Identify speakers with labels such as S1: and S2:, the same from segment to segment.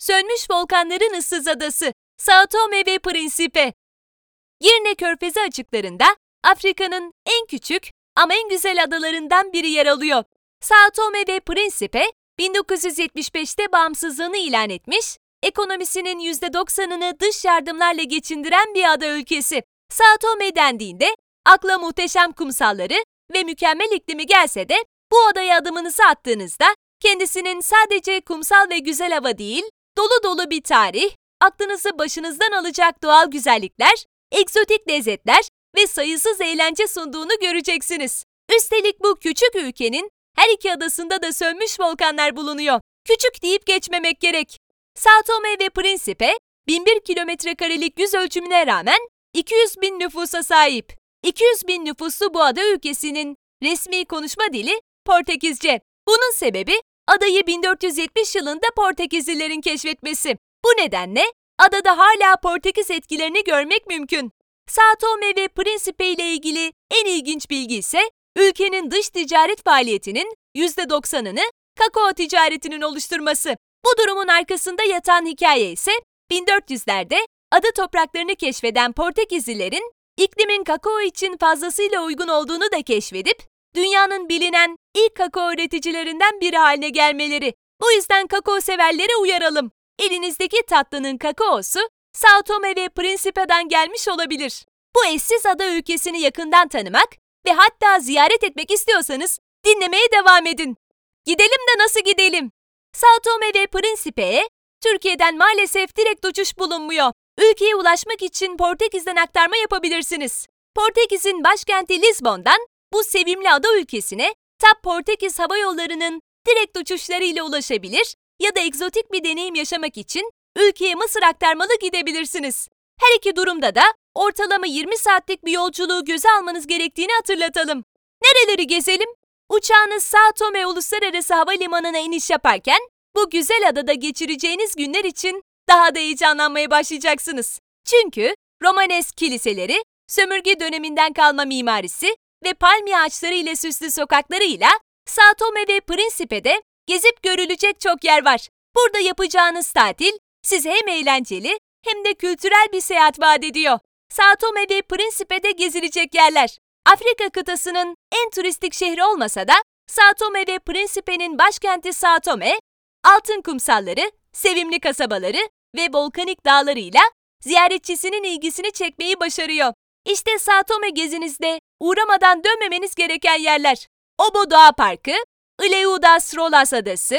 S1: Sönmüş volkanların ıssız adası Sao Tome ve Principe. Girne Körfezi açıklarında Afrika'nın en küçük ama en güzel adalarından biri yer alıyor. Sao Tome ve Principe 1975'te bağımsızlığını ilan etmiş, ekonomisinin %90'ını dış yardımlarla geçindiren bir ada ülkesi. Sao Tome dendiğinde akla muhteşem kumsalları ve mükemmel iklimi gelse de bu adaya adımınızı attığınızda kendisinin sadece kumsal ve güzel hava değil, dolu dolu bir tarih, aklınızı başınızdan alacak doğal güzellikler, egzotik lezzetler ve sayısız eğlence sunduğunu göreceksiniz. Üstelik bu küçük ülkenin her iki adasında da sönmüş volkanlar bulunuyor. Küçük deyip geçmemek gerek. Sao Tome ve Principe, 1001 kilometre karelik yüz ölçümüne rağmen 200 bin nüfusa sahip. 200 bin nüfuslu bu ada ülkesinin resmi konuşma dili Portekizce. Bunun sebebi adayı 1470 yılında Portekizlilerin keşfetmesi. Bu nedenle adada hala Portekiz etkilerini görmek mümkün. Sao Tome ve Principe ile ilgili en ilginç bilgi ise ülkenin dış ticaret faaliyetinin %90'ını kakao ticaretinin oluşturması. Bu durumun arkasında yatan hikaye ise 1400'lerde ada topraklarını keşfeden Portekizlilerin iklimin kakao için fazlasıyla uygun olduğunu da keşfedip dünyanın bilinen ilk kakao üreticilerinden biri haline gelmeleri. Bu yüzden kakao severleri uyaralım. Elinizdeki tatlının kakaosu Sao Tome ve Principe'den gelmiş olabilir. Bu eşsiz ada ülkesini yakından tanımak ve hatta ziyaret etmek istiyorsanız dinlemeye devam edin. Gidelim de nasıl gidelim? Sao Tome ve Principe'ye Türkiye'den maalesef direkt uçuş bulunmuyor. Ülkeye ulaşmak için Portekiz'den aktarma yapabilirsiniz. Portekiz'in başkenti Lisbon'dan bu sevimli ada ülkesine TAP Portekiz Hava Yolları'nın direkt uçuşlarıyla ulaşabilir ya da egzotik bir deneyim yaşamak için ülkeye Mısır aktarmalı gidebilirsiniz. Her iki durumda da ortalama 20 saatlik bir yolculuğu göze almanız gerektiğini hatırlatalım. Nereleri gezelim? Uçağınız Sao Tome Uluslararası Havalimanı'na iniş yaparken bu güzel adada geçireceğiniz günler için daha da heyecanlanmaya başlayacaksınız. Çünkü Romanesk kiliseleri, sömürge döneminden kalma mimarisi ve palmiye ağaçları ile süslü sokaklarıyla Sao Tome ve Principe'de gezip görülecek çok yer var. Burada yapacağınız tatil size hem eğlenceli hem de kültürel bir seyahat vaat ediyor. Sao Tome ve Principe'de gezilecek yerler. Afrika kıtasının en turistik şehri olmasa da Sao Tome ve Principe'nin başkenti Sao Tome, altın kumsalları, sevimli kasabaları ve volkanik dağlarıyla ziyaretçisinin ilgisini çekmeyi başarıyor. İşte Sao Tome gezinizde uğramadan dönmemeniz gereken yerler. Obo Doğa Parkı, Ileudas Rolas Adası,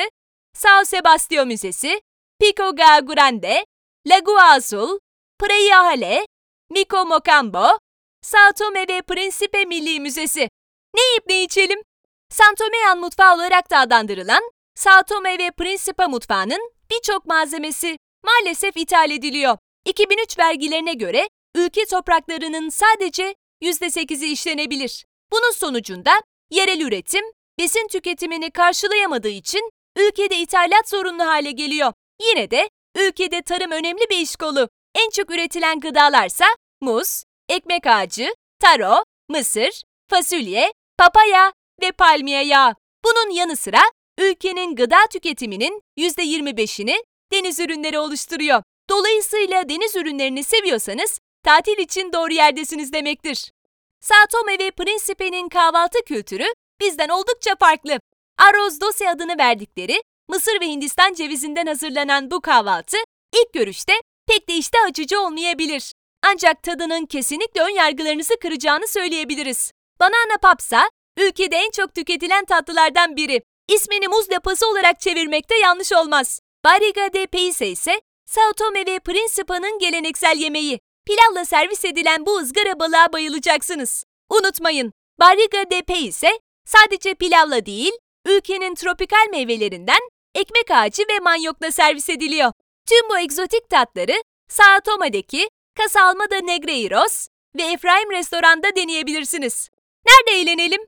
S1: Sao Sebastião Müzesi, Pico Grande, Lagoa Azul, Praia Hale, Miko Mocambo, Sao Tome ve Principe Milli Müzesi. Ne yiyip ne içelim? Santomean mutfağı olarak da adlandırılan Sao Tome ve Principe mutfağının birçok malzemesi maalesef ithal ediliyor. 2003 vergilerine göre ülke topraklarının sadece %8'i işlenebilir. Bunun sonucunda yerel üretim, besin tüketimini karşılayamadığı için ülkede ithalat zorunlu hale geliyor. Yine de ülkede tarım önemli bir iş kolu. En çok üretilen gıdalarsa muz, ekmek ağacı, taro, mısır, fasulye, papaya ve palmiye yağı. Bunun yanı sıra ülkenin gıda tüketiminin %25'ini deniz ürünleri oluşturuyor. Dolayısıyla deniz ürünlerini seviyorsanız tatil için doğru yerdesiniz demektir. Sao Tome ve Principe'nin kahvaltı kültürü bizden oldukça farklı. Arroz doce adını verdikleri Mısır ve Hindistan cevizinden hazırlanan bu kahvaltı ilk görüşte pek de işte açıcı olmayabilir. Ancak tadının kesinlikle ön yargılarınızı kıracağını söyleyebiliriz. Banana papsa ülkede en çok tüketilen tatlılardan biri. İsmini muz lapası olarak çevirmekte yanlış olmaz. Barriga de Peise ise Sao Tome ve Principe'nin geleneksel yemeği. Pilavla servis edilen bu ızgara balığa bayılacaksınız. Unutmayın, Barriga de Peise sadece pilavla değil, ülkenin tropikal meyvelerinden ekmek ağacı ve manyokla servis ediliyor. Tüm bu egzotik tatları Sao Tome'deki Casa Almada Negreiros ve Efraim Restoran'da deneyebilirsiniz. Nerede eğlenelim?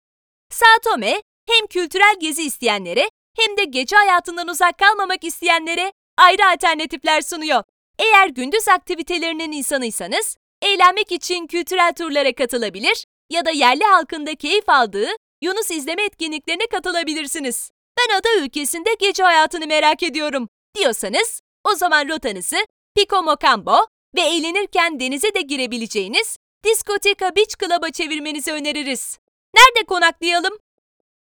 S1: Sao Tome hem kültürel gezi isteyenlere hem de gece hayatından uzak kalmamak isteyenlere ayrı alternatifler sunuyor. Eğer gündüz aktivitelerinin insanıysanız, eğlenmek için kültürel turlara katılabilir ya da yerli halkın da keyif aldığı Yunus izleme etkinliklerine katılabilirsiniz. Ben ada ülkesinde gece hayatını merak ediyorum diyorsanız O zaman rotanızı Pico Mocambo ve eğlenirken denize de girebileceğiniz Diskoteka Beach Club'a çevirmenizi öneririz. Nerede konaklayalım?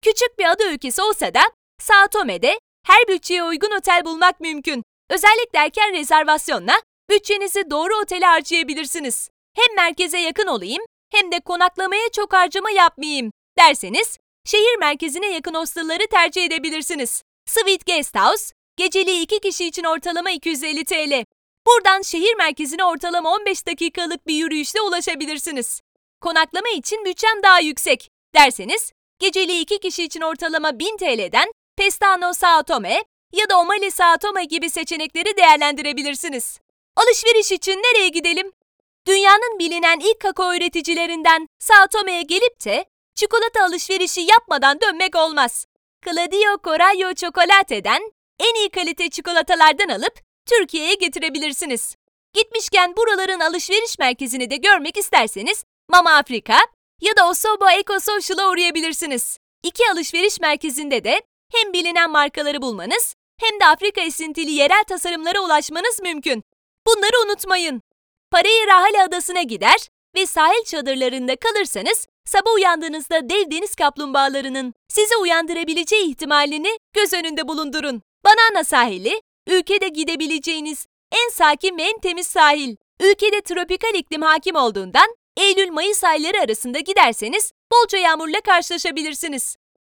S1: Küçük bir ada ülkesi olsa da Sao Tome'de her bütçeye uygun otel bulmak mümkün. Özellikle erken rezervasyonla bütçenizi doğru otele harcayabilirsiniz. Hem merkeze yakın olayım hem de konaklamaya çok harcama yapmayayım derseniz şehir merkezine yakın hostelları tercih edebilirsiniz. Sweet Guest House, geceliği iki kişi için ortalama 250 TL. Buradan şehir merkezine ortalama 15 dakikalık bir yürüyüşle ulaşabilirsiniz. Konaklama için bütçem daha yüksek derseniz, geceliği iki kişi için ortalama 1000 TL'den Pestano Sao Tome ya da Omali Sao Tome gibi seçenekleri değerlendirebilirsiniz. Alışveriş için nereye gidelim? Dünyanın bilinen ilk kakao üreticilerinden Sao Tome'ye gelip de çikolata alışverişi yapmadan dönmek olmaz. Claudio Corallo Çikolate'den en iyi kalite çikolatalardan alıp Türkiye'ye getirebilirsiniz. Gitmişken buraların alışveriş merkezini de görmek isterseniz Mama Afrika ya da Osobo Eco Social'a uğrayabilirsiniz. İki alışveriş merkezinde de hem bilinen markaları bulmanız hem de Afrika esintili yerel tasarımlara ulaşmanız mümkün. Bunları unutmayın. Parayı Rahale Adası'na gider ve sahil çadırlarında kalırsanız sabah uyandığınızda dev deniz kaplumbağalarının sizi uyandırabileceği ihtimalini göz önünde bulundurun. Banana sahili, ülkede gidebileceğiniz en sakin ve en temiz sahil. Ülkede tropikal iklim hakim olduğundan Eylül-Mayıs ayları arasında giderseniz bolca yağmurla karşılaşabilirsiniz.